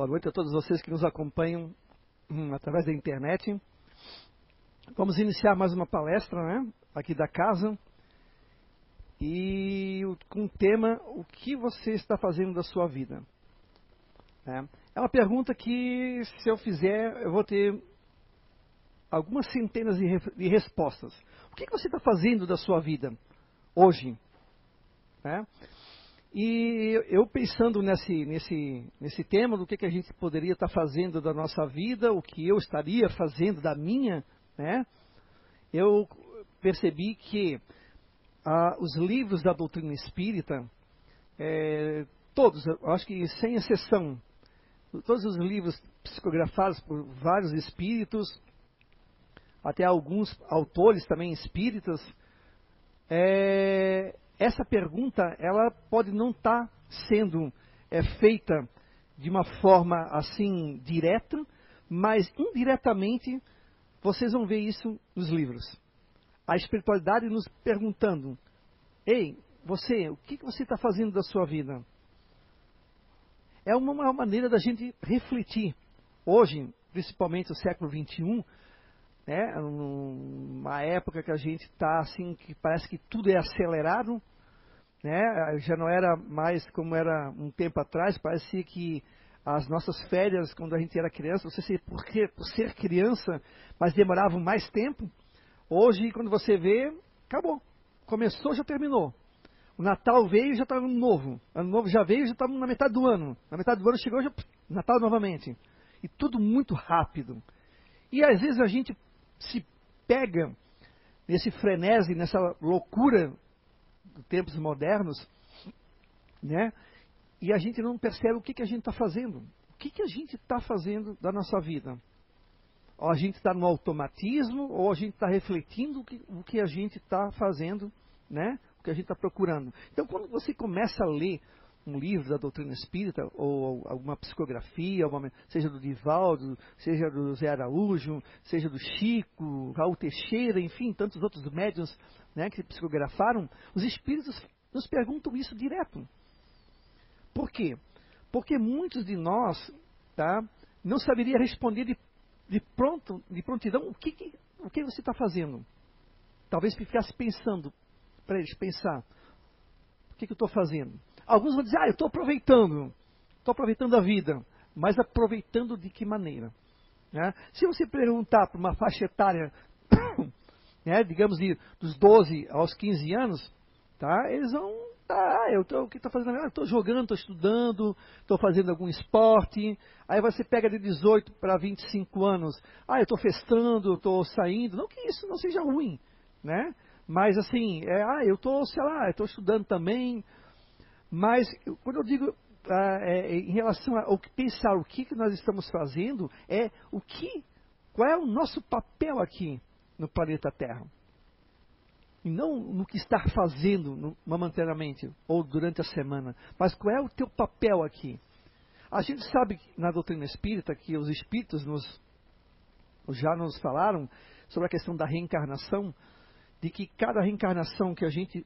Boa noite a todos vocês que nos acompanham hum, através da internet. Vamos iniciar mais uma palestra, né? Aqui da casa. E com o tema O que você está fazendo da sua vida? É, é uma pergunta que, se eu fizer, eu vou ter algumas centenas de, de respostas. O que você está fazendo da sua vida hoje? É? E eu pensando nesse, nesse, nesse tema, do que, que a gente poderia estar fazendo da nossa vida, o que eu estaria fazendo da minha, né? Eu percebi que ah, os livros da doutrina espírita, é, todos, acho que sem exceção, todos os livros psicografados por vários espíritos, até alguns autores também espíritas, é, essa pergunta ela pode não estar tá sendo é, feita de uma forma assim direta, mas indiretamente vocês vão ver isso nos livros. A espiritualidade nos perguntando: Ei, você, o que você está fazendo da sua vida? É uma, maneira da gente refletir. Hoje, principalmente no século XXI, né, uma época que a gente está assim, que parece que tudo é acelerado, né? Já não era mais como era um tempo atrás, parecia que as nossas férias, quando a gente era criança, você sei por, quê? por ser criança, mas demoravam mais tempo. Hoje, quando você vê, acabou. Começou, já terminou. O Natal veio, já está ano novo. Ano novo já veio, já está na metade do ano. Na metade do ano chegou, já Natal novamente. E tudo muito rápido. E às vezes a gente se pega nesse frenesi, nessa loucura tempos modernos, né? E a gente não percebe o que, que a gente está fazendo. O que, que a gente está fazendo da nossa vida? Ou a gente está no automatismo, ou a gente está refletindo o que, o que a gente está fazendo, né? O que a gente está procurando. Então, quando você começa a ler um livro da doutrina espírita, ou alguma psicografia, alguma, seja do Divaldo, seja do Zé Araújo, seja do Chico, Raul Teixeira, enfim, tantos outros médiuns né, que psicografaram, os espíritos nos perguntam isso direto. Por quê? Porque muitos de nós tá, não saberia responder de, de, pronto, de prontidão o que, que o que você está fazendo. Talvez ficasse pensando, para eles pensar, o que, que eu estou fazendo? Alguns vão dizer, ah, eu estou aproveitando, estou aproveitando a vida, mas aproveitando de que maneira? Né? Se você perguntar para uma faixa etária né, digamos, de, dos 12 aos 15 anos, tá, eles vão, tá, eu tô, o que estou fazendo? Estou jogando, estou estudando, estou fazendo algum esporte. Aí você pega de 18 para 25 anos, ah, eu estou festando, estou saindo. Não que isso não seja ruim, né? Mas assim, é, ah, eu estou, sei lá, estou estudando também. Mas quando eu digo ah, é, em relação ao que pensar o que, que nós estamos fazendo, é o que, qual é o nosso papel aqui? no planeta Terra. E não no que está fazendo momentaneamente ou durante a semana, mas qual é o teu papel aqui. A gente sabe na doutrina espírita que os espíritos nos, já nos falaram sobre a questão da reencarnação, de que cada reencarnação que a gente,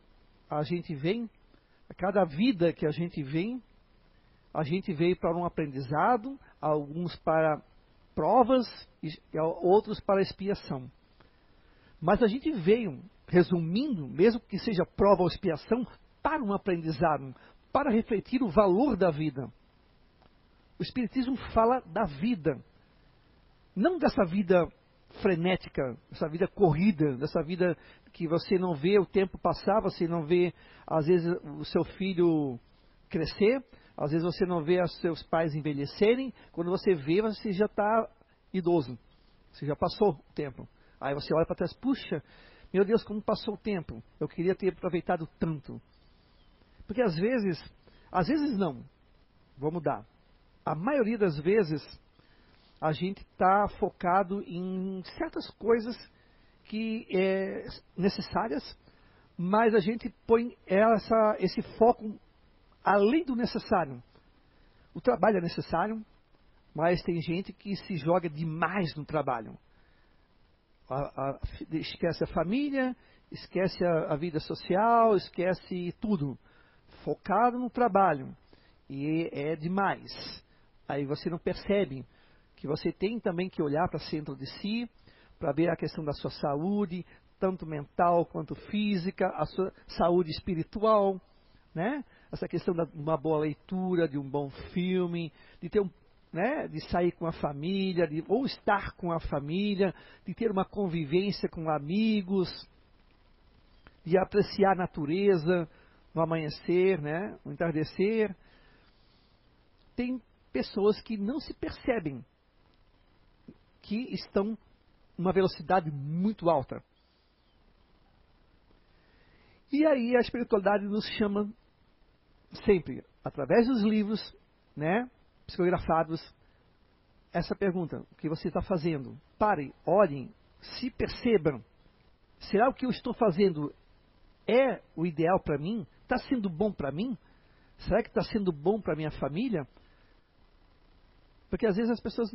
a gente vem, cada vida que a gente vem, a gente veio para um aprendizado, alguns para provas e outros para expiação. Mas a gente veio, resumindo, mesmo que seja prova ou expiação, para um aprendizado, para refletir o valor da vida. O Espiritismo fala da vida, não dessa vida frenética, dessa vida corrida, dessa vida que você não vê o tempo passar, você não vê, às vezes, o seu filho crescer, às vezes você não vê os seus pais envelhecerem, quando você vê, você já está idoso, você já passou o tempo. Aí você olha para trás, puxa, meu Deus, como passou o tempo. Eu queria ter aproveitado tanto. Porque às vezes, às vezes não. Vou mudar. A maioria das vezes, a gente está focado em certas coisas que é necessárias, mas a gente põe essa, esse foco além do necessário. O trabalho é necessário, mas tem gente que se joga demais no trabalho a, a, esquece a família, esquece a, a, vida social, esquece tudo. Focado no trabalho. E é demais. aí você não percebe que você tem também que olhar para dentro de si, para ver a questão da sua saúde, tanto mental quanto física, a sua saúde espiritual, né? Essa questão de uma boa leitura, de um bom filme, de ter um, né, de sair com a família, de, ou estar com a família, de ter uma convivência com amigos, de apreciar a natureza no amanhecer, né, no entardecer. Tem pessoas que não se percebem que estão numa velocidade muito alta. E aí a espiritualidade nos chama sempre, através dos livros, né, psicografados, essa pergunta: o que você está fazendo? Parem, olhem, se percebam. Será o que eu estou fazendo é o ideal para mim? Está sendo bom para mim? Será que está sendo bom para minha família? Porque às vezes as pessoas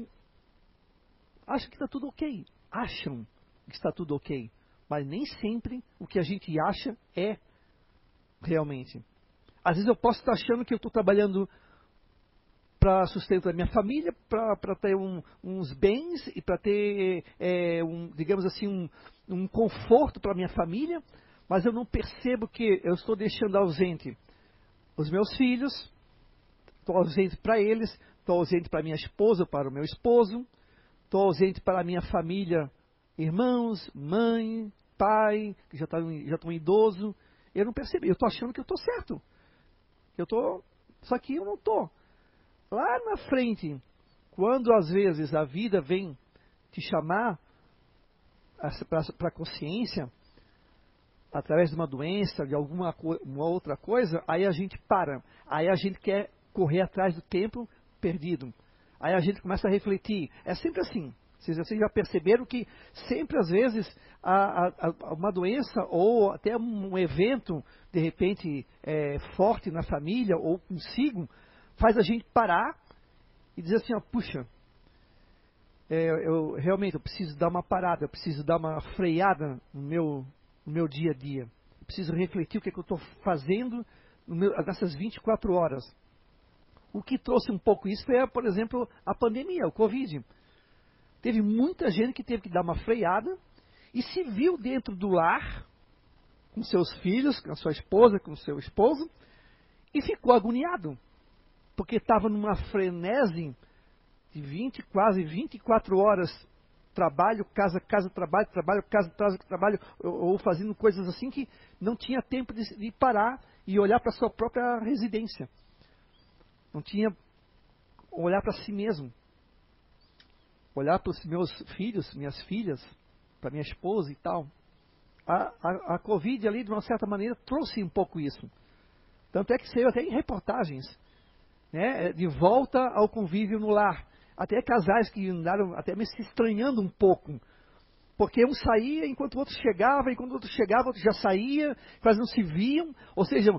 acham que está tudo ok. Acham que está tudo ok. Mas nem sempre o que a gente acha é realmente. Às vezes eu posso estar achando que eu estou trabalhando para sustento da minha família, para ter um, uns bens e para ter, é, um, digamos assim, um, um conforto para minha família, mas eu não percebo que eu estou deixando ausente os meus filhos, estou ausente para eles, estou ausente para minha esposa, para o meu esposo, estou ausente para a minha família, irmãos, mãe, pai, que já estão tá, já estão idoso. Eu não percebi, eu estou achando que eu estou certo. Eu estou, só que eu não estou. Lá na frente, quando às vezes a vida vem te chamar para a consciência, através de uma doença, de alguma uma outra coisa, aí a gente para. Aí a gente quer correr atrás do tempo perdido. Aí a gente começa a refletir. É sempre assim. Vocês, já perceberam que sempre, às vezes, uma doença ou até um evento, de repente, é, forte na família ou consigo, faz a gente parar e dizer assim, ó, puxa, é, eu realmente eu preciso dar uma parada, eu preciso dar uma freada no meu, no meu dia a dia. Eu preciso refletir o que, é que eu estou fazendo meu, nessas 24 horas. O que trouxe um pouco isso foi, por exemplo, a pandemia, o Covid. Teve muita gente que teve que dar uma freada e se viu dentro do lar, com seus filhos, com a sua esposa, com o seu esposo, e ficou agoniado porque estava numa frenese de 20, quase 24 horas trabalho, casa, casa, trabalho, trabalho, casa, casa, trabalho, ou, ou fazendo coisas assim que não tinha tempo de, de parar e olhar para sua própria residência. Não tinha olhar para si mesmo. Olhar para os meus filhos, minhas filhas, para minha esposa e tal. A, a, a Covid ali, de uma certa maneira, trouxe um pouco isso. Tanto é que saiu até em reportagens né, de volta ao convívio no lar. Até casais que andaram até me se estranhando um pouco. Porque um saía enquanto o outro chegava, e quando o outro chegava, o outro já saía, quase não se viam. Ou seja,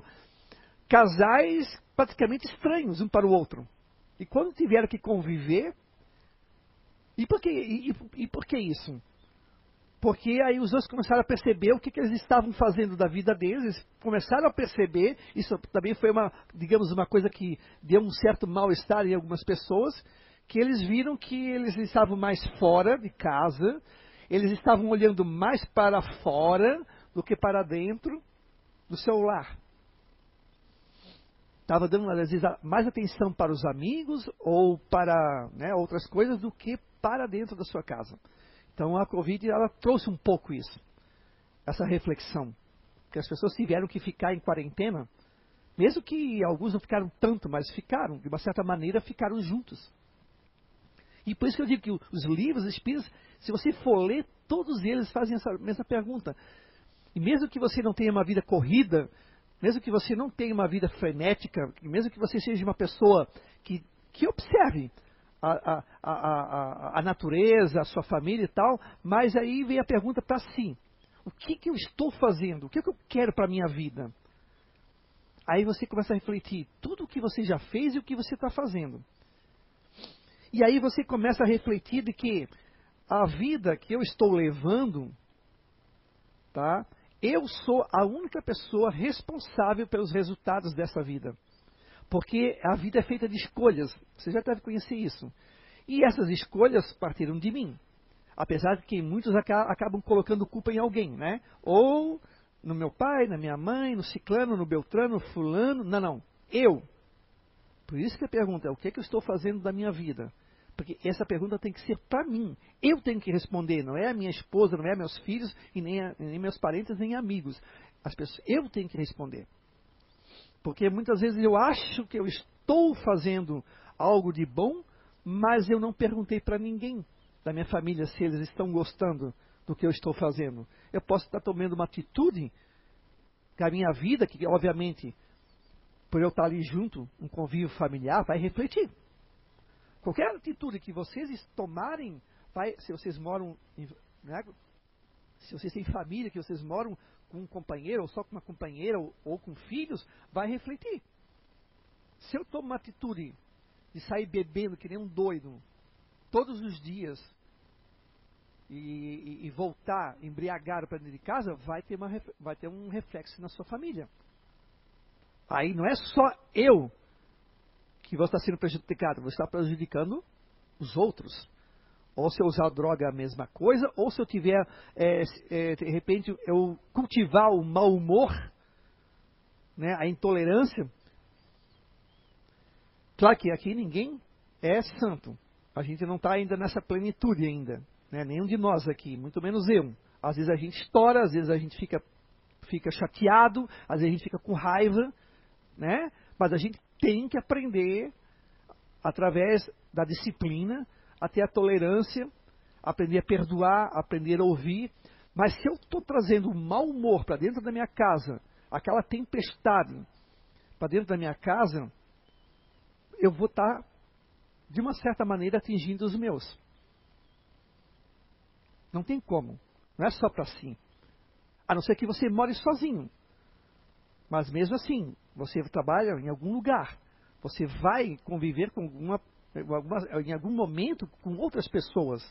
casais praticamente estranhos um para o outro. E quando tiveram que conviver, e por que, e, e por que isso? Porque aí os dois começaram a perceber o que, que, eles estavam fazendo da vida deles, eles começaram a perceber, isso também foi uma, digamos, uma coisa que deu um certo mal-estar em algumas pessoas, que eles viram que eles estavam mais fora de casa, eles estavam olhando mais para fora do que para dentro do seu lar. Estava dando, às vezes, mais atenção para os amigos ou para né, outras coisas do que para dentro da sua casa. Então a Covid ela trouxe um pouco isso, essa reflexão, que as pessoas tiveram que ficar em quarentena, mesmo que alguns não ficaram tanto, mas ficaram, de uma certa maneira, ficaram juntos. E por isso que eu digo que os livros espíritas, se você for ler, todos eles fazem essa mesma pergunta. E mesmo que você não tenha uma vida corrida, mesmo que você não tenha uma vida frenética, mesmo que você seja uma pessoa que, que observe a, a, a, a, natureza, a sua família e tal, mas aí vem a pergunta para si: o que, que eu estou fazendo? O que, que eu quero para a minha vida? Aí você começa a refletir tudo o que você já fez e o que você está fazendo. E aí você começa a refletir de que a vida que eu estou levando, tá? Eu sou a única pessoa responsável pelos resultados dessa vida. Porque a vida é feita de escolhas. Você já deve conhecer isso. E essas escolhas partiram de mim. Apesar de que muitos acabam colocando culpa em alguém, né? Ou no meu pai, na minha mãe, no ciclano, no beltrano, no fulano. Não, não. Eu. Por isso que a pergunta é: o que, é que eu estou fazendo da minha vida? Porque essa pergunta tem que ser para mim. Eu tenho que responder, não é a minha esposa, não é meus filhos, e nem, a, nem meus parentes, nem amigos. As pessoas, eu tenho que responder. Porque muitas vezes eu acho que eu estou fazendo algo de bom, mas eu não perguntei para ninguém da minha família se eles estão gostando do que eu estou fazendo. Eu posso estar tomando uma atitude que a minha vida, que obviamente, por eu estar ali junto, um convívio familiar, vai refletir. Qualquer atitude que vocês tomarem, vai, se vocês moram, em, né, se vocês têm família, que vocês moram com um companheiro, ou só com uma companheira, ou, ou com filhos, vai refletir. Se eu tomo uma atitude de sair bebendo que nem um doido, todos os dias, e, e, e voltar embriagado para dentro de casa, vai ter, uma, vai ter um reflexo na sua família. Aí não é só eu que vou estar sendo prejudicado, vou estar prejudicando os outros. Ou se eu usar droga a mesma coisa, ou se eu tiver, é, é, de repente, eu cultivar o mau humor, né, a intolerância. Claro que aqui ninguém é santo. A gente não está ainda nessa plenitude ainda. Né, nenhum de nós aqui, muito menos eu. Às vezes a gente estoura, às vezes a gente fica, fica chateado, às vezes a gente fica com raiva, né? Mas a gente tem que aprender, através da disciplina, a ter a tolerância, aprender a perdoar, aprender a ouvir. Mas se eu estou trazendo um mau humor para dentro da minha casa, aquela tempestade para dentro da minha casa, eu vou estar, tá, de uma certa maneira, atingindo os meus. Não tem como. Não é só para si. A não ser que você more sozinho. Mas mesmo assim, você trabalha em algum lugar. Você vai conviver com alguma, alguma, em algum momento com outras pessoas.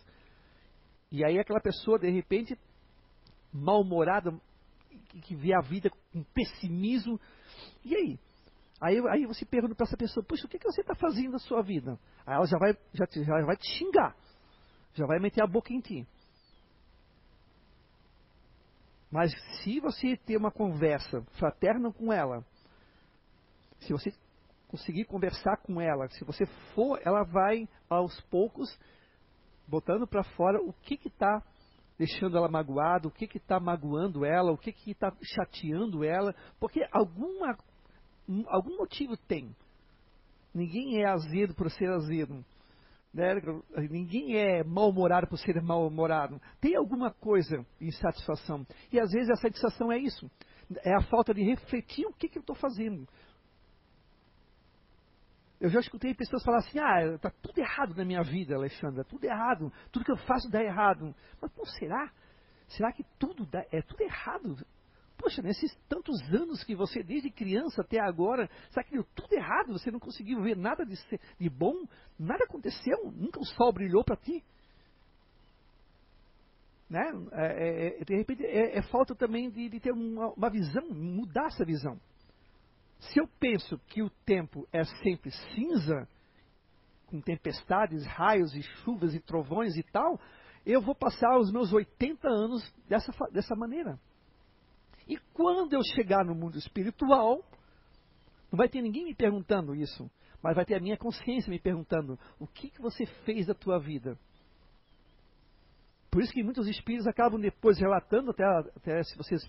E aí aquela pessoa, de repente, mal-humorada, que, vê a vida com pessimismo. E aí? Aí, aí você pergunta para essa pessoa, puxa, o que, que você está fazendo na sua vida? Aí ela já vai, já, já vai te xingar. Já vai meter a boca em ti. Mas se você ter uma conversa fraterna com ela, se você conseguir conversar com ela, se você for, ela vai aos poucos botando para fora o que está deixando ela magoada, o que está magoando ela, o que está chateando ela, porque alguma, algum motivo tem. Ninguém é azedo por ser azedo. Né? Ninguém é mal-humorado por ser mal-humorado. Tem alguma coisa insatisfação. E às vezes a satisfação é isso. É a falta de refletir o que, que eu estou fazendo. Eu já escutei pessoas falar assim: ah, está tudo errado na minha vida, Alexandra, tudo errado, tudo que eu faço dá errado. Mas, pô, será? Será que tudo dá, é tudo errado? Poxa, nesses tantos anos que você, desde criança até agora, será que deu tudo errado? Você não conseguiu ver nada de, de bom? Nada aconteceu? Nunca o sol brilhou para ti? Né? É, é, é, de repente, é, é, falta também de, de ter uma, uma visão, mudar essa visão. Se eu penso que o tempo é sempre cinza, com tempestades, raios e chuvas e trovões e tal, eu vou passar os meus 80 anos dessa, dessa maneira. E quando eu chegar no mundo espiritual, não vai ter ninguém me perguntando isso, mas vai ter a minha consciência me perguntando: o que, que você fez da tua vida? Por isso que muitos espíritos acabam depois relatando, até, até se vocês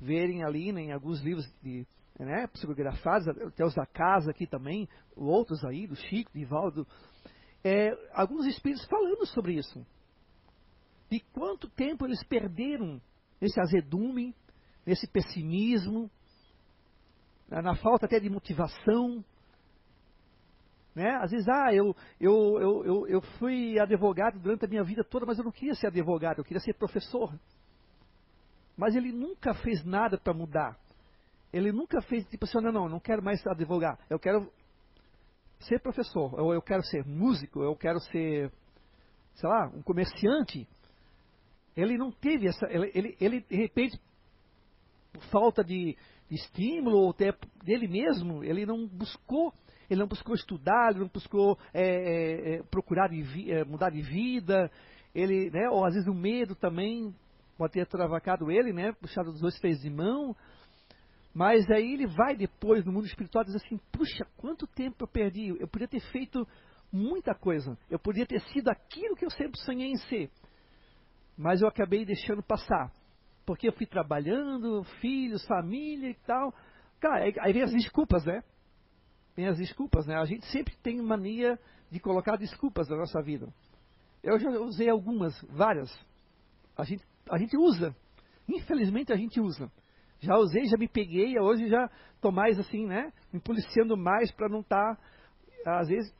verem ali né, em alguns livros de né, psicografados, até os da casa aqui também, outros aí, do Chico, do Ivaldo, é, alguns espíritos falando sobre isso. De quanto tempo eles perderam esse azedume, nesse pessimismo, na falta até de motivação. Né? Às vezes, ah, eu, eu, eu, eu, eu fui advogado durante a minha vida toda, mas eu não queria ser advogado, eu queria ser professor. Mas ele nunca fez nada para mudar. Ele nunca fez, tipo assim, não, não, não quero mais advogar, eu quero ser professor, ou eu quero ser músico, eu quero ser, sei lá, um comerciante. Ele não teve essa, ele, ele, ele de repente, por falta de, estímulo ou até dele mesmo, ele não buscou, ele não buscou estudar, ele não buscou é, é, é procurar de, é, mudar de vida, ele, né, ou às vezes o medo também pode ter travacado ele, né, puxado dos dois pés de mão, mas aí ele vai depois no mundo espiritual e diz assim, puxa, quanto tempo eu perdi, eu podia ter feito muita coisa, eu podia ter sido aquilo que eu sempre sonhei em ser, mas eu acabei deixando passar porque eu fui trabalhando, filhos, família e tal. Cara, aí vem as desculpas, né? Vem as desculpas, né? A gente sempre tem mania de colocar desculpas na nossa vida. Eu já usei algumas, várias. A gente, a gente usa. Infelizmente a gente usa. Já usei, já me peguei, hoje já estou mais assim, né? Me policiando mais para não estar. Tá, às vezes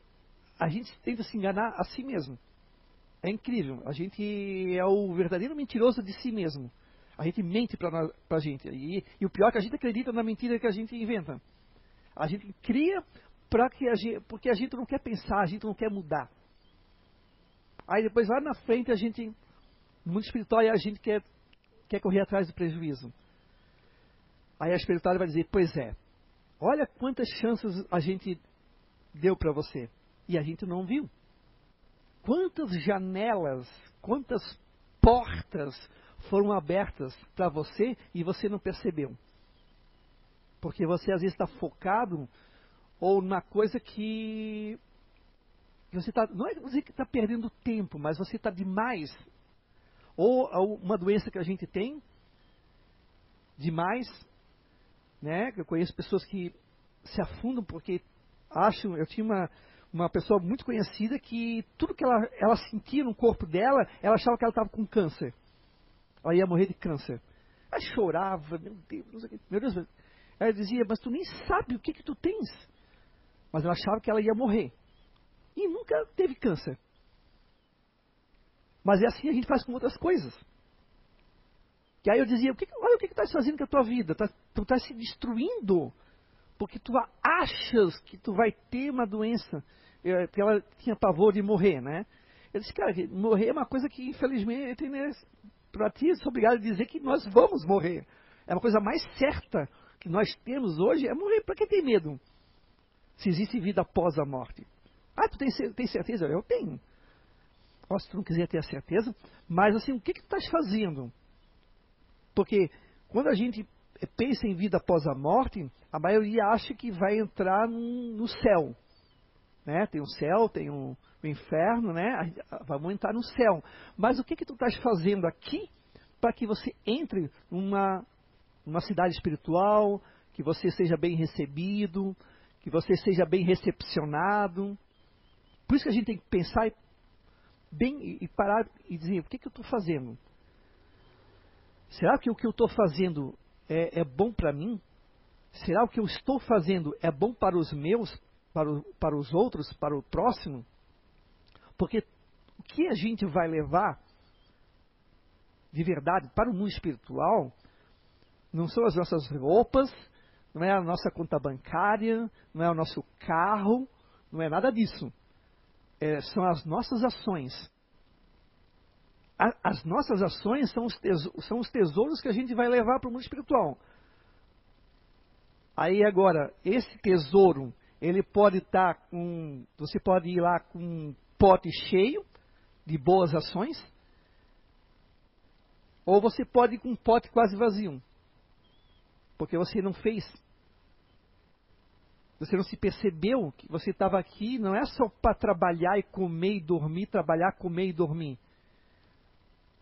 a gente tenta se enganar a si mesmo. É incrível. A gente é o verdadeiro mentiroso de si mesmo. A gente mente para a gente. E, e, o pior é que a gente acredita na mentira que a gente inventa. A gente cria pra que a gente, porque a gente não quer pensar, a gente não quer mudar. Aí depois lá na frente a gente, no mundo espiritual, a gente quer, quer correr atrás do prejuízo. Aí a espiritual vai dizer, pois é, olha quantas chances a gente deu para você. E a gente não viu. Quantas janelas, quantas portas foram abertas para você e você não percebeu. Porque você às vezes está focado ou na coisa que você está. Não é você que está perdendo tempo, mas você está demais. Ou uma doença que a gente tem, demais, né? Eu conheço pessoas que se afundam porque acham. Eu tinha uma, uma pessoa muito conhecida que tudo que ela, ela sentia no corpo dela, ela achava que ela estava com câncer ela ia morrer de câncer. Ela chorava, meu Deus, meu Deus. Ela dizia, mas tu nem sabe o que que tu tens. Mas ela achava que ela ia morrer. E nunca teve câncer. Mas é assim a gente faz com outras coisas. Que aí eu dizia, o que, olha o que estás fazendo com a tua vida. Tá, tu estás se destruindo. Porque tu achas que tu vai ter uma doença. Porque ela tinha pavor de morrer, né? Eu disse, cara, morrer é uma coisa que infelizmente né, para ti, sou obrigado a dizer que nós vamos morrer. É uma coisa mais certa que nós temos hoje é morrer. Para que ter medo? Se existe vida após a morte. Ah, tu tem, tem certeza? Eu tenho. Ó, se tu não quiser ter a certeza, mas assim, o que, que tu estás fazendo? Porque quando a gente pensa em vida após a morte, a maioria acha que vai entrar no, no céu. Né? Tem o céu, tem o inferno, né? Vamos entrar no céu. Mas o que que tu estás fazendo aqui para que você entre numa, numa cidade espiritual, que você seja bem recebido, que você seja bem recepcionado? Por isso que a gente tem que pensar bem e parar e dizer, o que que eu estou fazendo? Será que o que eu estou fazendo é, é bom para mim? Será o que eu estou fazendo é bom para os meus, para, o, para os outros, para o próximo? Porque o que a gente vai levar de verdade para o mundo espiritual não são as nossas roupas, não é a nossa conta bancária, não é o nosso carro, não é nada disso. É, são as nossas ações. A, as nossas ações são os, tesouros, são os tesouros que a gente vai levar para o mundo espiritual. Aí agora, esse tesouro, ele pode estar tá com. Você pode ir lá com pote cheio de boas ações, ou você pode ir com um pote quase vazio, porque você não fez. Você não se percebeu que você estava aqui, não é só para trabalhar e comer e dormir, trabalhar, comer e dormir.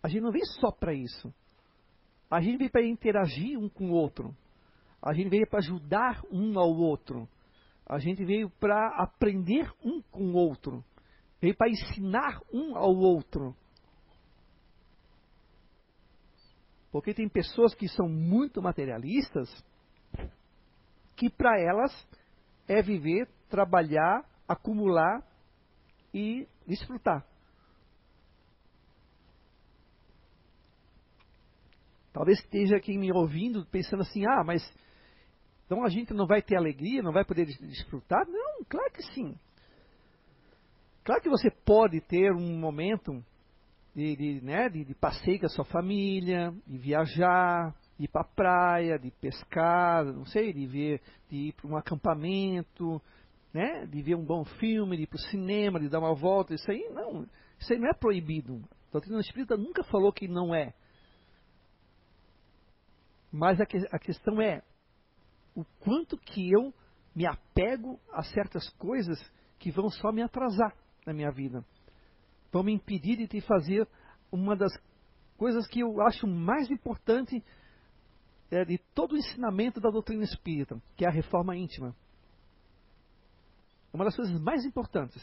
A gente não vem só para isso. A gente veio para interagir um com o outro. A gente veio para ajudar um ao outro. A gente veio para aprender um com o outro. Veio para ensinar um ao outro. Porque tem pessoas que são muito materialistas, que para elas é viver, trabalhar, acumular e desfrutar. Talvez esteja aqui me ouvindo pensando assim: ah, mas então a gente não vai ter alegria, não vai poder desfrutar? Não, claro que sim. Claro que você pode ter um momento de, de, né, de, de passeio com a sua família, de viajar, de ir para a praia, de pescar, não sei, de ver, de ir para um acampamento, né? De ver um bom filme, de ir para o cinema, de dar uma volta, isso aí não, isso aí não é proibido. A doutrina espírita nunca falou que não é. Mas a, que, a questão é o quanto que eu me apego a certas coisas que vão só me atrasar na minha vida. Vão me impedir de fazer uma das coisas que eu acho mais importante é, de todo o ensinamento da doutrina espírita, que é a reforma íntima. Uma das coisas mais importantes.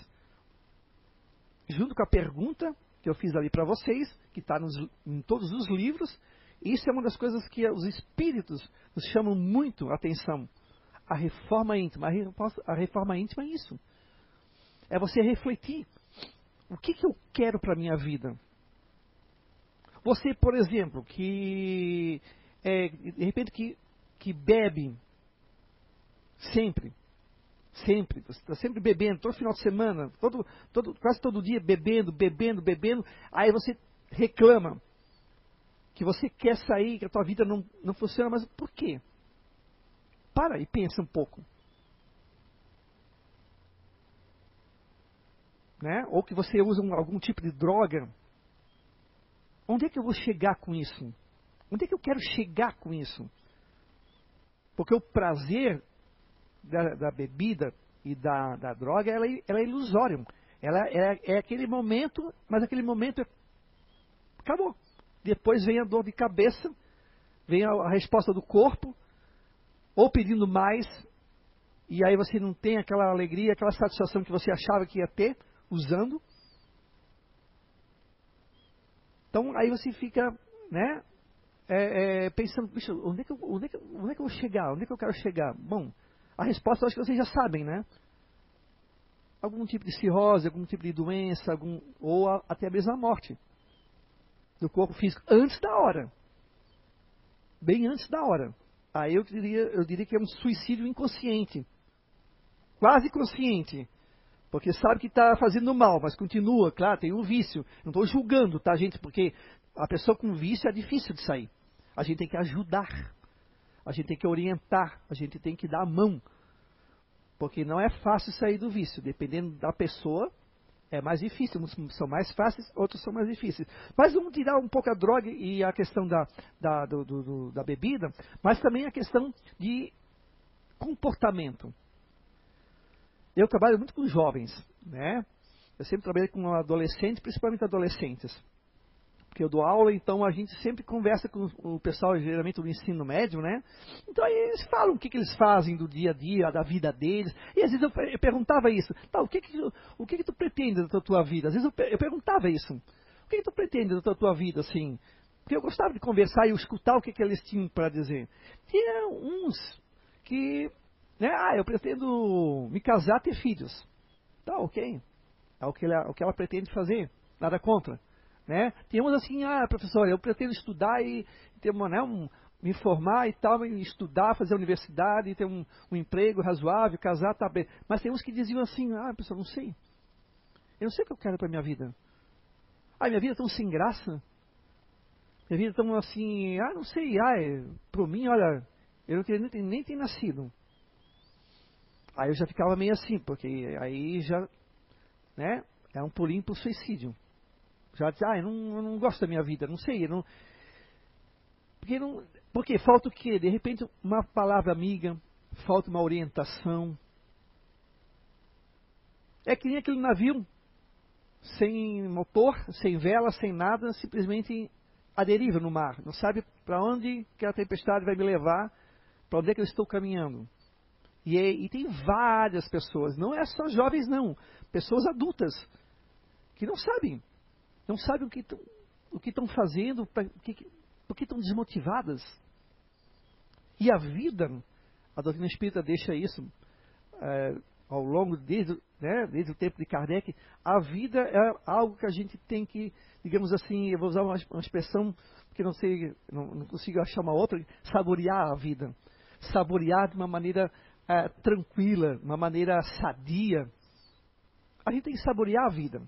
Junto com a pergunta que eu fiz ali para vocês, que está em todos os livros, isso é uma das coisas que os espíritos nos chamam muito a atenção. A reforma íntima. A reforma íntima é isso. É você refletir. O que, que eu quero para a minha vida? Você, por exemplo, que é, de repente que, que bebe sempre, sempre, você está sempre bebendo, todo final de semana, todo, todo, quase todo dia bebendo, bebendo, bebendo, aí você reclama que você quer sair, que a tua vida não, não funciona, mas por quê? Para e pensa um pouco. Né? Ou que você usa um, algum tipo de droga. Onde é que eu vou chegar com isso? Onde é que eu quero chegar com isso? Porque o prazer da, da bebida e da, da droga ela, é, ela, é ilusório. Ela é, é, aquele momento, mas aquele momento é, acabou. Depois vem a dor de cabeça, vem a, resposta do corpo, ou pedindo mais, e aí você não tem aquela alegria, aquela satisfação que você achava que ia ter usando. Então aí você fica, né, é, é, pensando, onde é, que eu, onde, é que, onde é que eu vou chegar? Onde é que eu quero chegar? Bom, a resposta eu acho que vocês já sabem, né? Algum tipo de cirrose, algum tipo de doença, algum, ou a, até mesmo a morte do corpo físico antes da hora. Bem antes da hora. Aí eu diria, eu diria que é um suicídio inconsciente. Quase consciente. Porque sabe que está fazendo mal, mas continua, claro, tem um vício. Não estou julgando, tá, gente? Porque a pessoa com vício é difícil de sair. A gente tem que ajudar. A gente tem que orientar. A gente tem que dar a mão. Porque não é fácil sair do vício. Dependendo da pessoa, é mais difícil. Uns são mais fáceis, outros são mais difíceis. Mas vamos tirar um pouco a droga e a questão da, da, do, do, da bebida, mas também a questão de comportamento. Eu trabalho muito com jovens, né? Eu sempre trabalhei com adolescentes, principalmente adolescentes. Porque eu dou aula, então a gente sempre conversa com o pessoal, geralmente do ensino médio, né? Então aí eles falam o que, que eles fazem do dia a dia, da vida deles. E às vezes eu, eu perguntava isso, tá, o que que, o que que tu pretende da tua vida? Às vezes eu, eu perguntava isso. O que que tu pretende da tua vida, assim? Porque eu gostava de conversar e escutar o que, que eles tinham para dizer. Tinha uns que né? Ah, eu pretendo me casar, ter filhos. Tá, ok. É o que ela, o que ela pretende fazer. Nada contra. Né? Tem uns assim, ah, professor, eu pretendo estudar e ter uma, né, um, me formar e tal, e estudar, fazer universidade, ter um, um emprego razoável, casar, tá bem. Mas tem uns que diziam assim, ah, professor, não sei. Eu não sei o que eu quero para minha vida. Ah, minha vida é tão sem graça. Minha vida é tão assim, ah, não sei, ah, é, para mim, olha, eu não queria nem, nem ter nascido. Aí eu já ficava meio assim, porque aí já, né, é um pulinho pro suicídio. Já disse, ah, eu não, eu não gosto da minha vida, não sei, não... Porque, não, porque falta o quê? De repente, uma palavra amiga, falta uma orientação. É que nem aquele navio, sem motor, sem vela, sem nada, simplesmente a deriva no mar. Não sabe para onde que a tempestade vai me levar, para onde é que eu estou caminhando. E, e, tem várias pessoas, não é só jovens não, pessoas adultas, que não sabem, não sabem o que que estão fazendo, porque estão desmotivadas. E a vida, a doutrina espírita deixa isso é, ao longo, desde, né, desde o tempo de Kardec, a vida é algo que a gente tem que, digamos assim, eu vou usar uma, uma expressão que não sei, não, não consigo achar uma outra, saborear a vida. Saborear de uma maneira é, tranquila, uma maneira sadia. A gente tem que saborear a vida,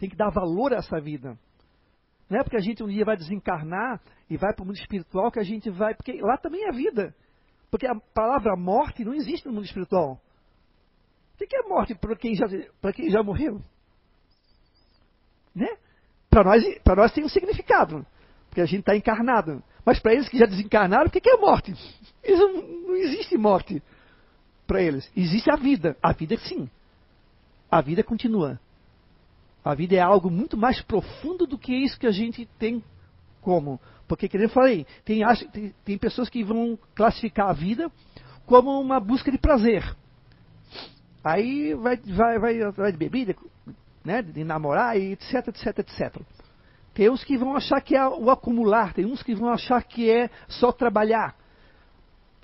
tem que dar valor a essa vida. Não é porque a gente um dia vai desencarnar e vai para o mundo espiritual que a gente vai. Porque lá também é vida. Porque a palavra morte não existe no mundo espiritual. O que é morte para quem já, para quem já morreu? Né? Para nós, nós tem um significado. Porque a gente está encarnado. Mas para eles que já desencarnaram, o que é morte? Não, não existe morte para eles. Existe a vida. A vida sim. A vida continua. A vida é algo muito mais profundo do que isso que a gente tem como. Porque, como eu falei, tem, tem, tem pessoas que vão classificar a vida como uma busca de prazer. Aí vai, vai, vai, vai de bebida, né, de namorar, e etc, etc, etc. Tem uns que vão achar que é o acumular, tem uns que vão achar que é só trabalhar.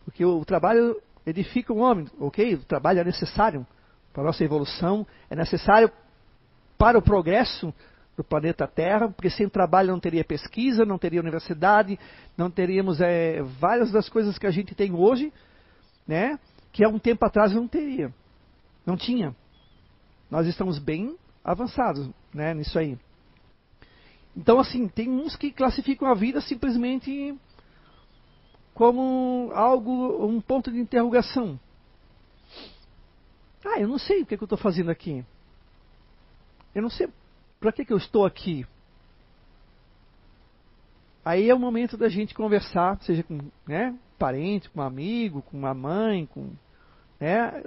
Porque o trabalho edifica o homem, ok? O trabalho é necessário para a nossa evolução, é necessário para o progresso do planeta Terra, porque sem trabalho não teria pesquisa, não teria universidade, não teríamos é, várias das coisas que a gente tem hoje, né? Que há um tempo atrás não teria, não tinha. Nós estamos bem avançados, né? Nisso aí. Então, assim, tem uns que classificam a vida simplesmente como algo, um ponto de interrogação. Ah, eu não sei o que, é que eu estou fazendo aqui. Eu não sei para que, que eu estou aqui. Aí é o momento da gente conversar, seja com né, parente, com um amigo, com uma mãe, com né,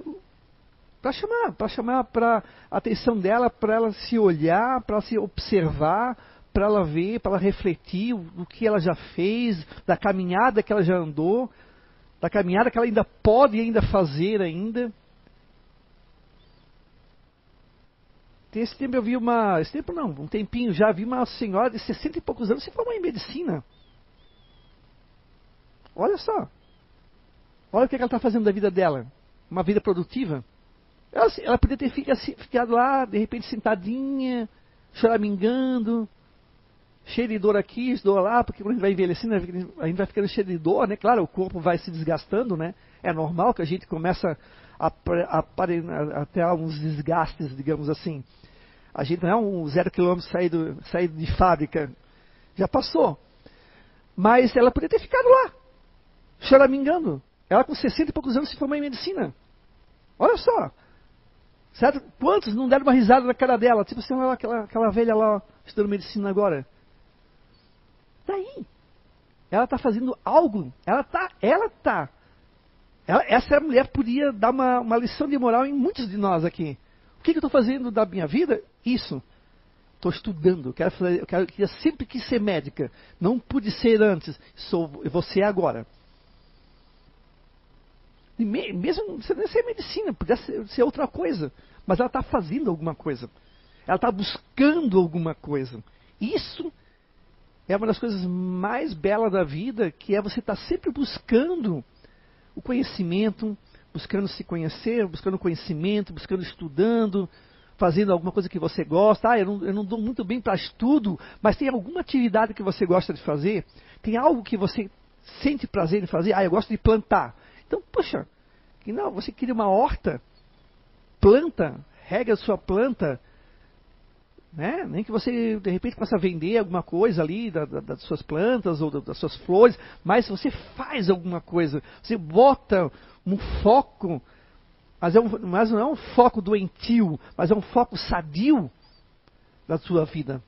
para chamar, para chamar para atenção dela, para ela se olhar, para se observar, para ela ver, para ela refletir o, o que ela já fez, da caminhada que ela já andou, da caminhada que ela ainda pode ainda fazer ainda. Esse tempo eu vi uma. Esse tempo não, um tempinho já vi uma senhora de 60 e poucos anos se formou em medicina. Olha só. Olha o que ela está fazendo da vida dela. Uma vida produtiva. Ela, ela podia ter ficado lá, de repente, sentadinha, choramingando, cheia de dor aqui, dor lá, porque quando a gente vai envelhecendo, a gente vai ficando cheio de dor, né? Claro, o corpo vai se desgastando, né? É normal que a gente começa a, a, a, a ter alguns desgastes, digamos assim. A gente não é um zero quilômetro saído, saído de fábrica. Já passou. Mas ela poderia ter ficado lá, choramingando. Ela com 60 e poucos anos se formou em medicina. Olha só. Certo? Quantos não deram uma risada na cara dela? Tipo assim, aquela, aquela velha lá estudando medicina agora. Daí. Ela está fazendo algo. Ela está. Ela tá. Ela, essa mulher podia dar uma, uma lição de moral em muitos de nós aqui. O que, que eu estou fazendo da minha vida? Isso. Estou estudando. Quero eu quero, eu sempre quis ser médica. Não pude ser antes. Sou, você agora. E me, mesmo não precisa nem ser medicina, podia ser, ser outra coisa. Mas ela está fazendo alguma coisa. Ela está buscando alguma coisa. Isso é uma das coisas mais belas da vida, que é você estar tá sempre buscando o conhecimento, buscando se conhecer, buscando conhecimento, buscando estudando, fazendo alguma coisa que você gosta. Ah, eu não, eu não dou muito bem para estudo, mas tem alguma atividade que você gosta de fazer? Tem algo que você sente prazer em fazer? Ah, eu gosto de plantar. Então, poxa, que não, você cria uma horta, planta, rega a sua planta, né? Nem que você de repente possa vender alguma coisa ali da, da, das suas plantas ou das suas flores, mas você faz alguma coisa, você bota um foco, mas, é um, mas não é um foco doentio, mas é um foco sadio da sua vida.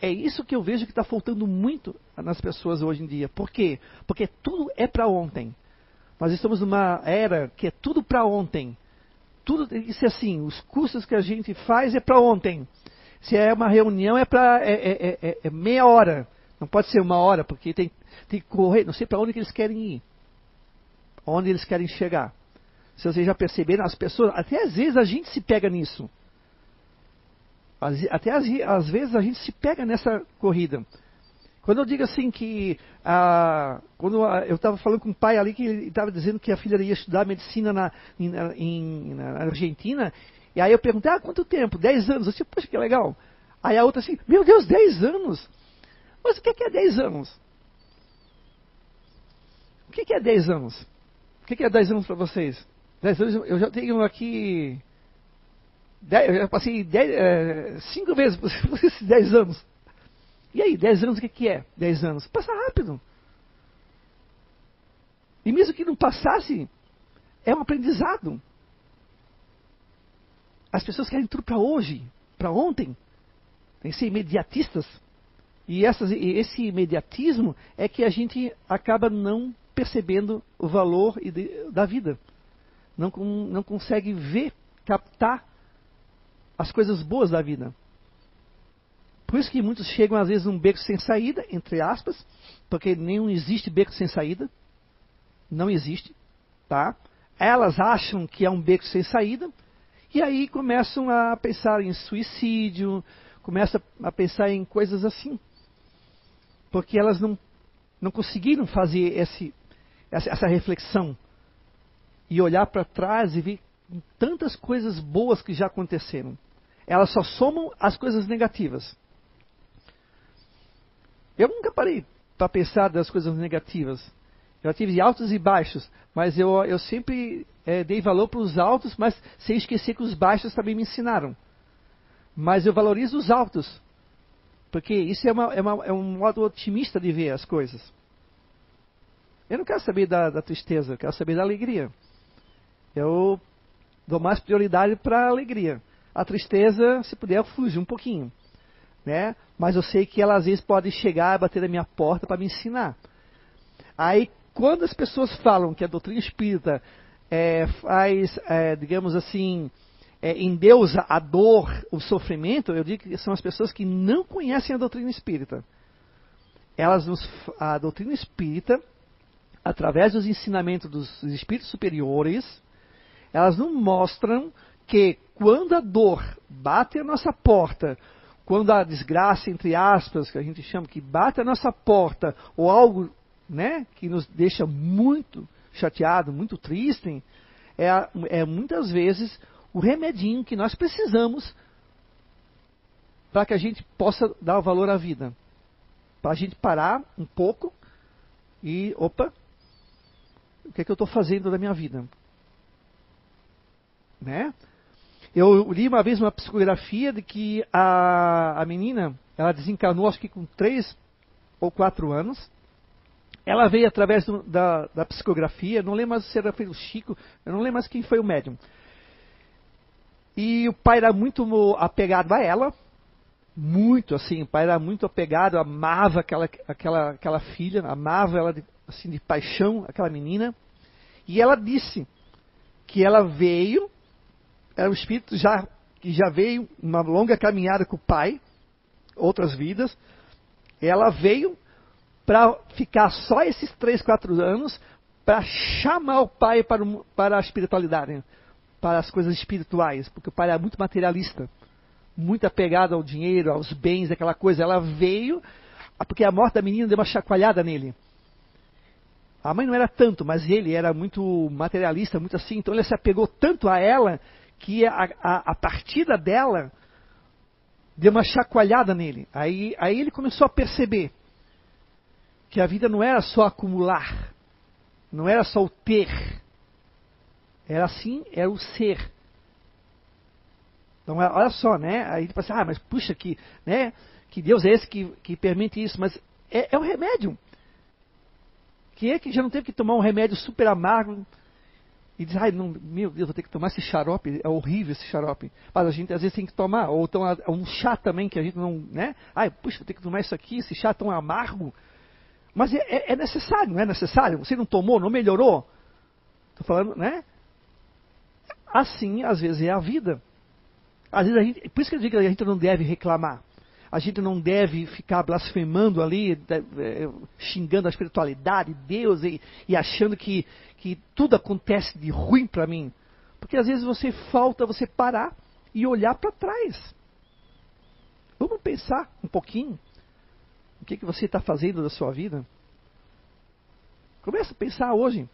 É isso que eu vejo que está faltando muito nas pessoas hoje em dia. Por quê? Porque tudo é para ontem. Nós estamos numa era que é tudo para ontem. Tudo isso é assim, os cursos que a gente faz é para ontem. Se é uma reunião é para é, é, é, é, meia hora. Não pode ser uma hora, porque tem, tem que correr. Não sei para onde que eles querem ir. Onde eles querem chegar. Se vocês já perceberam, as pessoas, até às vezes a gente se pega nisso. Até às, às vezes a gente se pega nessa corrida. Quando eu digo assim que, ah, quando eu estava falando com um pai ali que ele estava dizendo que a filha ia estudar medicina na, em, na Argentina, e aí eu perguntei, ah, quanto tempo? Dez anos. Eu disse, poxa, que legal. Aí a outra assim, meu Deus, dez anos? Mas o que é dez anos? O que é dez anos? O que é dez anos para vocês? Dez anos, eu já tenho aqui. Eu já passei dez, é, cinco vezes por esses dez anos. E aí, 10 anos o que, que é? 10 anos. Passa rápido. E mesmo que não passasse, é um aprendizado. As pessoas querem tudo para hoje, para ontem. Tem que ser imediatistas. E, essas, esse imediatismo é que a gente acaba não percebendo o valor da vida. Não, não consegue ver, captar as coisas boas da vida. Por isso que muitos chegam às vezes num beco sem saída, entre aspas, porque nenhum existe beco sem saída. Não existe, tá? Elas acham que é um beco sem saída e aí começam a pensar em suicídio, começam a pensar em coisas assim. Porque elas não, não conseguiram fazer esse, essa, reflexão e olhar para trás e ver tantas coisas boas que já aconteceram. Elas só somam as coisas negativas. Eu nunca parei para pensar das coisas negativas. Eu tive altos e baixos, mas eu, eu sempre é, dei valor para os altos, mas sem esquecer que os baixos também me ensinaram. Mas eu valorizo os altos, porque isso é, uma, é, uma, é um modo otimista de ver as coisas. Eu não quero saber da, da tristeza, eu quero saber da alegria. Eu dou mais prioridade para a alegria. A tristeza, se puder, fugir um pouquinho né? Mas eu sei que ela às vezes pode chegar e bater na minha porta para me ensinar. Aí, quando as pessoas falam que a doutrina espírita é, faz, é, digamos assim, é, endeusa a dor, o sofrimento, eu digo que são as pessoas que não conhecem a doutrina espírita. Elas nos, a doutrina espírita, através dos ensinamentos dos espíritos superiores, elas nos mostram que quando a dor bate a nossa porta, quando a desgraça, entre aspas, que a gente chama, que bate a nossa porta, ou algo né, que nos deixa muito chateado, muito triste, é, é muitas vezes o remedinho que nós precisamos para que a gente possa dar valor à vida. Para a gente parar um pouco e, opa, o que é que eu estou fazendo da minha vida? Né? Eu li uma vez uma psicografia de que a, a menina, ela desencarnou acho que com 3 ou 4 anos. Ela veio através do, da, da, psicografia, não lembro mais se era o Chico, eu não lembro mais quem foi o médium. E o pai era muito apegado a ela, muito assim, o pai era muito apegado, amava aquela, aquela, aquela filha, amava ela de, assim, de paixão, aquela menina. E ela disse que ela veio era um espírito já, que já veio uma longa caminhada com o pai, outras vidas. Ela veio para ficar só esses três, quatro anos para chamar o pai para, para a espiritualidade, para as coisas espirituais, porque o pai era muito materialista, muito apegado ao dinheiro, aos bens, aquela coisa. Ela veio, porque a morte da menina deu uma chacoalhada nele. A mãe não era tanto, mas ele era muito materialista, muito assim, então ele se apegou tanto a ela que a, a, a partida dela deu uma chacoalhada nele. Aí, aí ele começou a perceber que a vida não era só acumular, não era só o ter, era assim, era o ser. Então, olha só, né? Aí fala assim, ah, mas puxa, que, né? que Deus é esse que, que permite isso, mas é, é o remédio. Quem é que já não teve que tomar um remédio super amargo, e diz, ai, não, meu Deus, vou ter que tomar esse xarope, é horrível esse xarope. Mas a gente às vezes tem que tomar, ou então é um chá também que a gente não, né? Ai, puxa, vou ter que tomar isso aqui, esse chá tão amargo. Mas é, é, é necessário, não é necessário? Você não tomou, não melhorou? Estou falando, né? Assim, às vezes, é a vida. Às vezes a gente, por isso que eu digo que a gente não deve reclamar a gente não deve ficar blasfemando ali, é, xingando a espiritualidade, Deus, e, e achando que, que tudo acontece de ruim para mim. Porque às vezes você falta você parar e olhar para trás. Vamos pensar um pouquinho o que, que você está fazendo da sua vida. Começa a pensar hoje.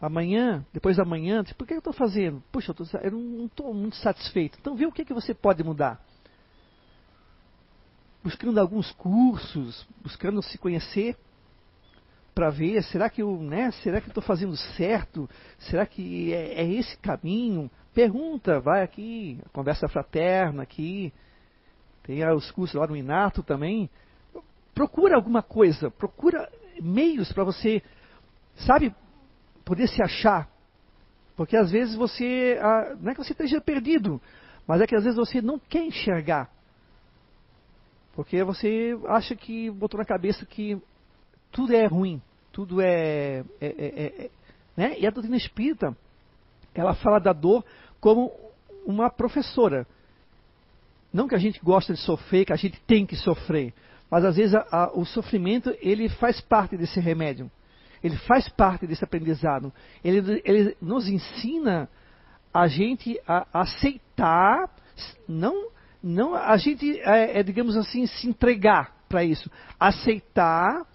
Amanhã, depois da manhã, por que eu estou fazendo? Puxa, eu, tô, eu não estou muito satisfeito. Então vê o que, que você pode mudar buscando alguns cursos, buscando se conhecer para ver, será que eu, né, será que estou fazendo certo? Será que é, é, esse caminho? Pergunta, vai aqui, conversa fraterna aqui, tem os cursos lá no Inato também. Procura alguma coisa, procura meios para você, sabe, poder se achar. Porque às vezes você, ah, não é que você esteja perdido, mas é que às vezes você não quer enxergar. Porque você acha que botou na cabeça que tudo é ruim, tudo é, é, é, é, é né? E a doutrina espírita, ela fala da dor como uma professora. Não que a gente gosta de sofrer, que a gente tem que sofrer, mas às vezes a, a, o sofrimento ele faz parte desse remédio, ele faz parte desse aprendizado. Ele, ele nos ensina a gente a aceitar, não, não a gente é, é digamos assim se entregar para isso, aceitar,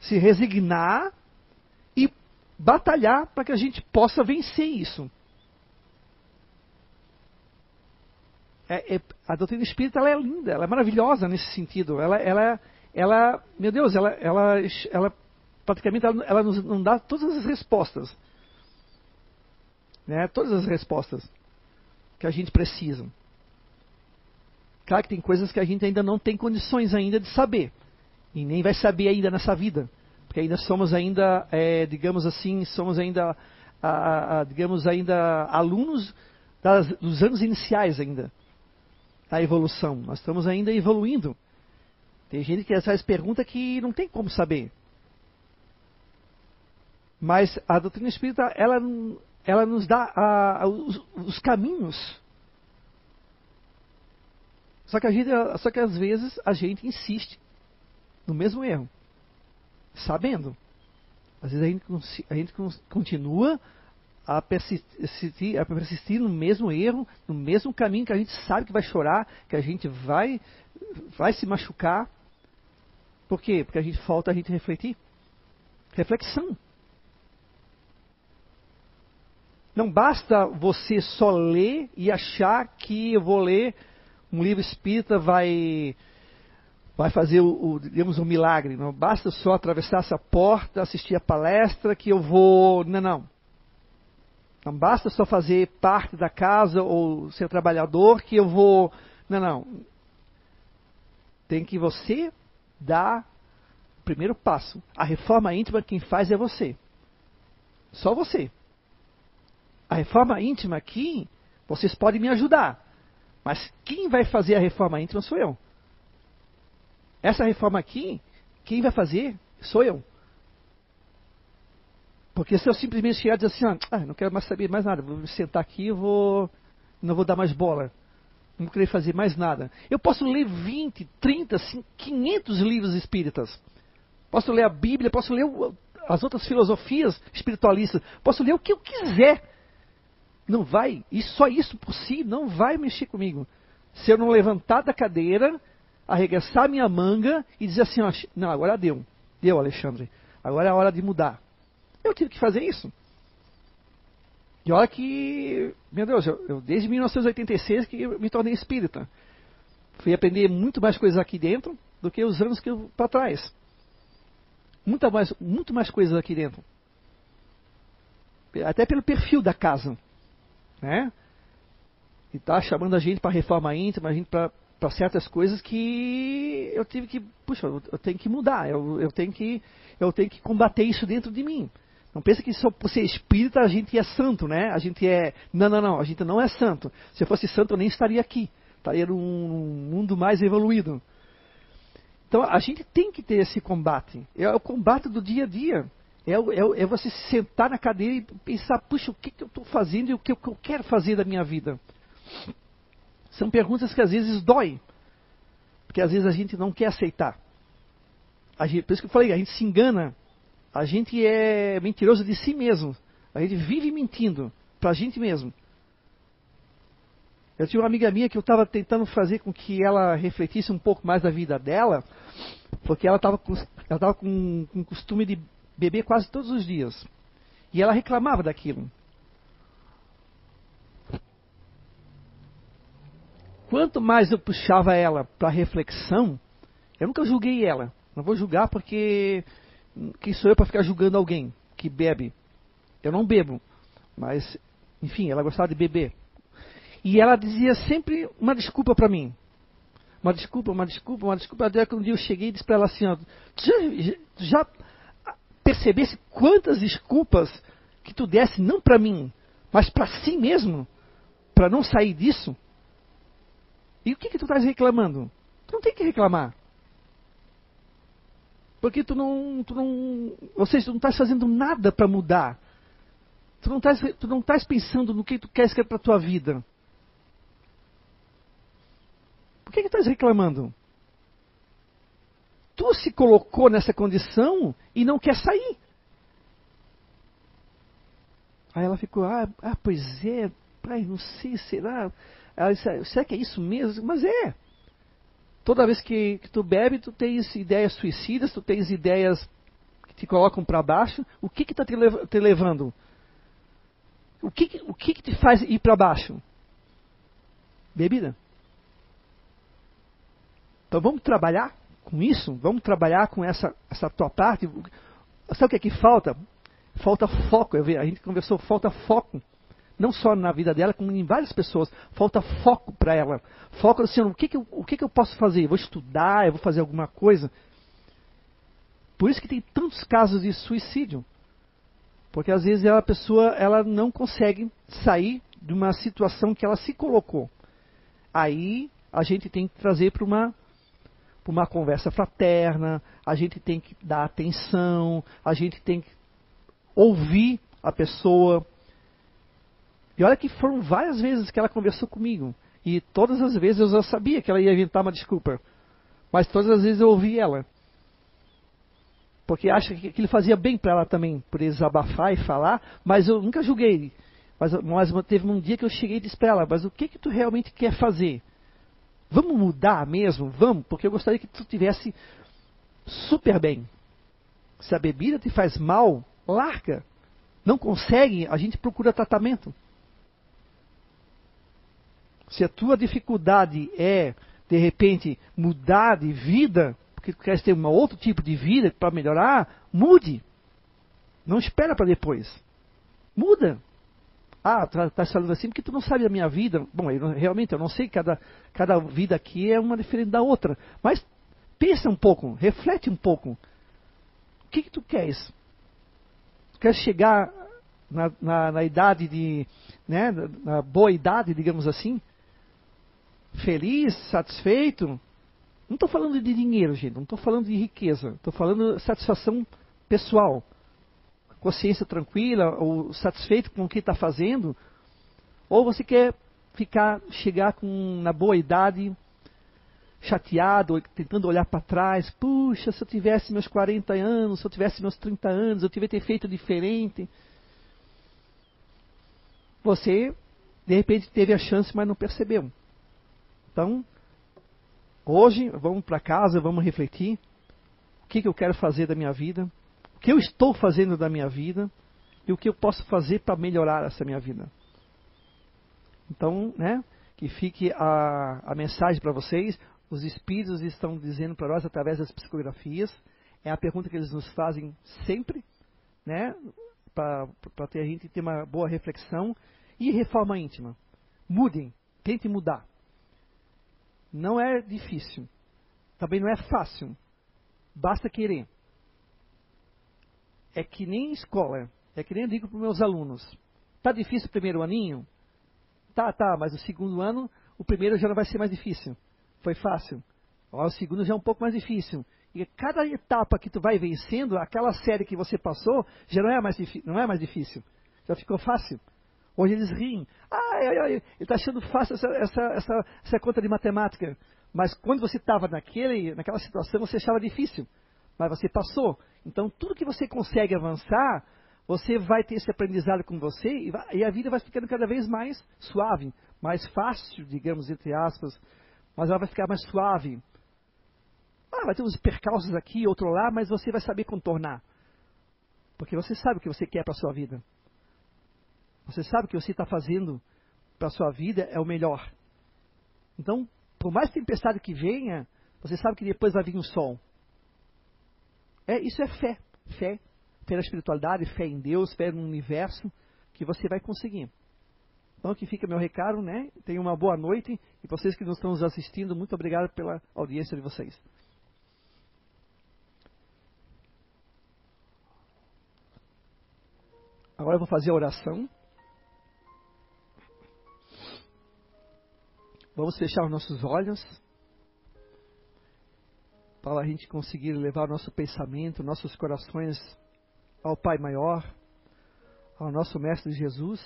se resignar e batalhar para que a gente possa vencer isso. é, é, a doutrina espírita ela é linda, ela é maravilhosa nesse sentido. Ela, ela, ela meu Deus, ela, ela, ela praticamente ela, ela nos não dá todas as respostas, né? Todas as respostas que a gente precisa. Claro que tem coisas que a gente ainda não tem condições ainda de saber e nem vai saber ainda nessa vida, porque ainda somos ainda, é, digamos assim, somos ainda, a, a, digamos ainda alunos das, dos anos iniciais ainda a evolução. Nós estamos ainda evoluindo. Tem gente que faz pergunta que não tem como saber. Mas a doutrina espírita, ela, ela nos dá a, a, os, os, caminhos. Só que, a gente, só que às vezes a gente insiste no mesmo erro, sabendo. Às vezes a gente, a gente continua a persistir, a persistir no mesmo erro, no mesmo caminho que a gente sabe que vai chorar, que a gente vai, vai se machucar. Por quê? Porque a gente falta a gente refletir. Reflexão. Não basta você só ler e achar que eu vou ler um livro espírita vai vai fazer o, o, digamos um milagre. Não basta só atravessar essa porta, assistir a palestra que eu vou, não, não. Não basta só fazer parte da casa ou ser trabalhador que eu vou. Não, não. Tem que você dar o primeiro passo. A reforma íntima quem faz é você. Só você. A reforma íntima aqui, vocês podem me ajudar. Mas quem vai fazer a reforma íntima sou eu. Essa reforma aqui, quem vai fazer sou eu. Porque se eu simplesmente chegar e dizer assim, ah, não quero mais saber mais nada, vou sentar aqui e vou, não vou dar mais bola, não querer fazer mais nada. Eu posso ler 20, 30, 500 livros espíritas. Posso ler a Bíblia, posso ler as outras filosofias espiritualistas, posso ler o que eu quiser. Não vai, e só isso por si não vai mexer comigo. Se eu não levantar da cadeira, arregaçar minha manga e dizer assim, ó, não, agora deu. Deu, Alexandre. Agora é a hora de mudar. Eu tive que fazer isso. E olha que, meu Deus, eu, eu desde 1986 que me tornei espírita. Fui aprender muito mais coisas aqui dentro do que os anos que eu para trás. Muita mais, muito mais coisas aqui dentro. Até pelo perfil da casa. Né? E tá chamando a gente para reforma íntima, a gente para certas coisas que eu tive que, puxa, eu, eu tenho que mudar, eu, eu, tenho que, eu tenho que combater isso dentro de mim. Não pensa que só por ser espírita a gente é santo, né? A gente é. Não, não, não. A gente não é santo. Se eu fosse santo, eu nem estaria aqui. Estaria num mundo mais evoluído. Então a gente tem que ter esse combate. É o combate do dia a dia. É, é, é você se sentar na cadeira e pensar: puxa, o que, que eu estou fazendo e o que, o que eu quero fazer da minha vida? São perguntas que às vezes dói. Porque às vezes a gente não quer aceitar. Gente, por isso que eu falei, a gente se engana a gente é mentiroso de si mesmo. A gente vive mentindo para a gente mesmo. Eu tinha uma amiga minha que eu estava tentando fazer com que ela refletisse um pouco mais da vida dela, porque ela estava com, ela tava com, com o costume de beber quase todos os dias. E ela reclamava daquilo. Quanto mais eu puxava ela para reflexão, eu nunca julguei ela. Não vou julgar porque quem sou eu para ficar julgando alguém que bebe? Eu não bebo, mas, enfim, ela gostava de beber. E ela dizia sempre uma desculpa para mim. uma desculpa, uma desculpa, uma desculpa. Até que um dia eu cheguei e disse para ela assim: ó, já, já percebesse quantas desculpas que tu desse, não para mim, mas para si mesmo, para não sair disso? E o que, que tu estás reclamando? Tu não tem que reclamar. Porque tu não, tu não, ou seja, tu não estás fazendo nada para mudar. Tu não estás, tu não pensando no que tu queres que é para a tua vida. Por que estás reclamando? Tu se colocou nessa condição e não quer sair. Aí ela ficou, ah, ah pois é, pai, não sei, será? Ela disse, será que é isso mesmo? Mas é. Toda vez que, que tu bebe, tu tens ideias suicidas, tu tens ideias que te colocam para baixo. O que está te, lev te, levando? O que, o que, que te faz ir para baixo? Bebida. Então vamos trabalhar com isso? Vamos trabalhar com essa, essa tua parte? Sabe o que é que falta? Falta foco. A gente conversou, falta foco não só na vida dela, como em várias pessoas. Falta foco para ela. Foco assim, o que, que, eu, o que, que eu posso fazer? Eu vou estudar, eu vou fazer alguma coisa. Por isso que tem tantos casos de suicídio. Porque às vezes a pessoa ela não consegue sair de uma situação que ela se colocou. Aí a gente tem que trazer para uma, uma conversa fraterna, a gente tem que dar atenção, a gente tem que ouvir a pessoa, e olha que foram várias vezes que ela conversou comigo. E todas as vezes eu já sabia que ela ia inventar uma desculpa. Mas todas as vezes eu ouvi ela. Porque acha que aquilo fazia bem para ela também, por desabafar e falar, mas eu nunca julguei. Mas, mas teve um dia que eu cheguei e disse para ela, mas o que que tu realmente quer fazer? Vamos mudar mesmo? Vamos, porque eu gostaria que tu tivesse super bem. Se a bebida te faz mal, larga. Não consegue, a gente procura tratamento. Se a tua dificuldade é, de repente, mudar de vida, porque tu queres ter um outro tipo de vida para melhorar, mude. Não espera para depois. Muda. Ah, tu está falando assim porque tu não sabe a minha vida. Bom, eu, realmente eu não sei, cada, cada vida aqui é uma diferente da outra. Mas pensa um pouco, reflete um pouco. O que, que tu queres? Tu queres chegar na, na, na idade de. Né, na boa idade, digamos assim? Feliz, satisfeito, não estou falando de dinheiro, gente, não estou falando de riqueza, estou falando de satisfação pessoal. Consciência tranquila, ou satisfeito com o que está fazendo, ou você quer ficar, chegar com, na boa idade, chateado, tentando olhar para trás, puxa, se eu tivesse meus 40 anos, se eu tivesse meus 30 anos, eu tivesse feito diferente. Você, de repente, teve a chance, mas não percebeu. Então, hoje, vamos para casa, vamos refletir. O que, que eu quero fazer da minha vida? O que eu estou fazendo da minha vida? E o que eu posso fazer para melhorar essa minha vida? Então, né, que fique a, a mensagem para vocês. Os espíritos estão dizendo para nós através das psicografias. É a pergunta que eles nos fazem sempre, né, para ter a gente ter uma boa reflexão. E reforma íntima. Mudem, tentem mudar. Não é difícil. Também não é fácil. Basta querer. É que nem escola. É que nem eu digo para os meus alunos. Tá difícil o primeiro aninho? Tá, tá, mas o segundo ano, o primeiro já não vai ser mais difícil. Foi fácil. O segundo já é um pouco mais difícil. E cada etapa que tu vai vencendo, aquela série que você passou, já não é mais, não é mais difícil. Já ficou fácil. Hoje eles riem. Ai, ai, ai, ele está achando fácil essa, essa, essa, essa conta de matemática. Mas quando você estava naquela situação, você achava difícil. Mas você passou. Então, tudo que você consegue avançar, você vai ter esse aprendizado com você e, vai, e a vida vai ficando cada vez mais suave, mais fácil, digamos, entre aspas. Mas ela vai ficar mais suave. Ah, vai ter uns percalços aqui, outro lá, mas você vai saber contornar. Porque você sabe o que você quer para a sua vida. Você sabe que você está fazendo para a sua vida é o melhor. Então, por mais tempestade que venha, você sabe que depois vai vir o sol. É, isso é fé. Fé. Fé na espiritualidade, fé em Deus, fé no universo, que você vai conseguir. Então aqui fica meu recado, né? Tenham uma boa noite e vocês que nos estão assistindo, muito obrigado pela audiência de vocês. Agora eu vou fazer a oração. Vamos fechar os nossos olhos para a gente conseguir levar nosso pensamento, nossos corações ao Pai Maior, ao nosso Mestre Jesus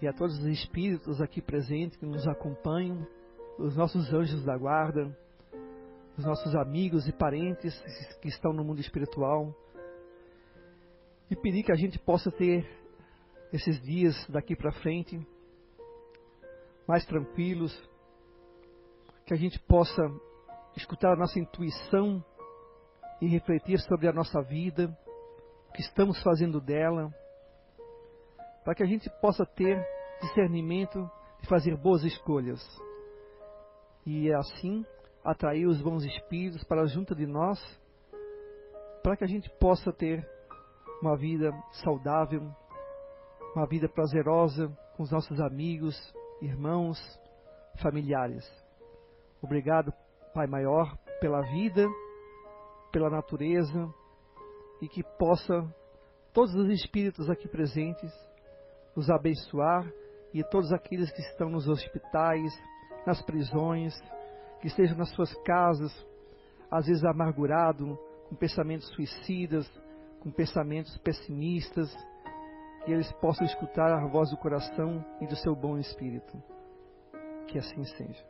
e a todos os espíritos aqui presentes que nos acompanham, os nossos anjos da guarda, os nossos amigos e parentes que estão no mundo espiritual, e pedir que a gente possa ter esses dias daqui para frente mais tranquilos, que a gente possa escutar a nossa intuição e refletir sobre a nossa vida, o que estamos fazendo dela, para que a gente possa ter discernimento de fazer boas escolhas. E assim atrair os bons espíritos para junto de nós, para que a gente possa ter uma vida saudável, uma vida prazerosa com os nossos amigos, irmãos, familiares. Obrigado, Pai Maior, pela vida, pela natureza e que possa todos os espíritos aqui presentes nos abençoar e todos aqueles que estão nos hospitais, nas prisões, que estejam nas suas casas, às vezes amargurado, com pensamentos suicidas, com pensamentos pessimistas, que eles possam escutar a voz do coração e do seu bom espírito. Que assim seja.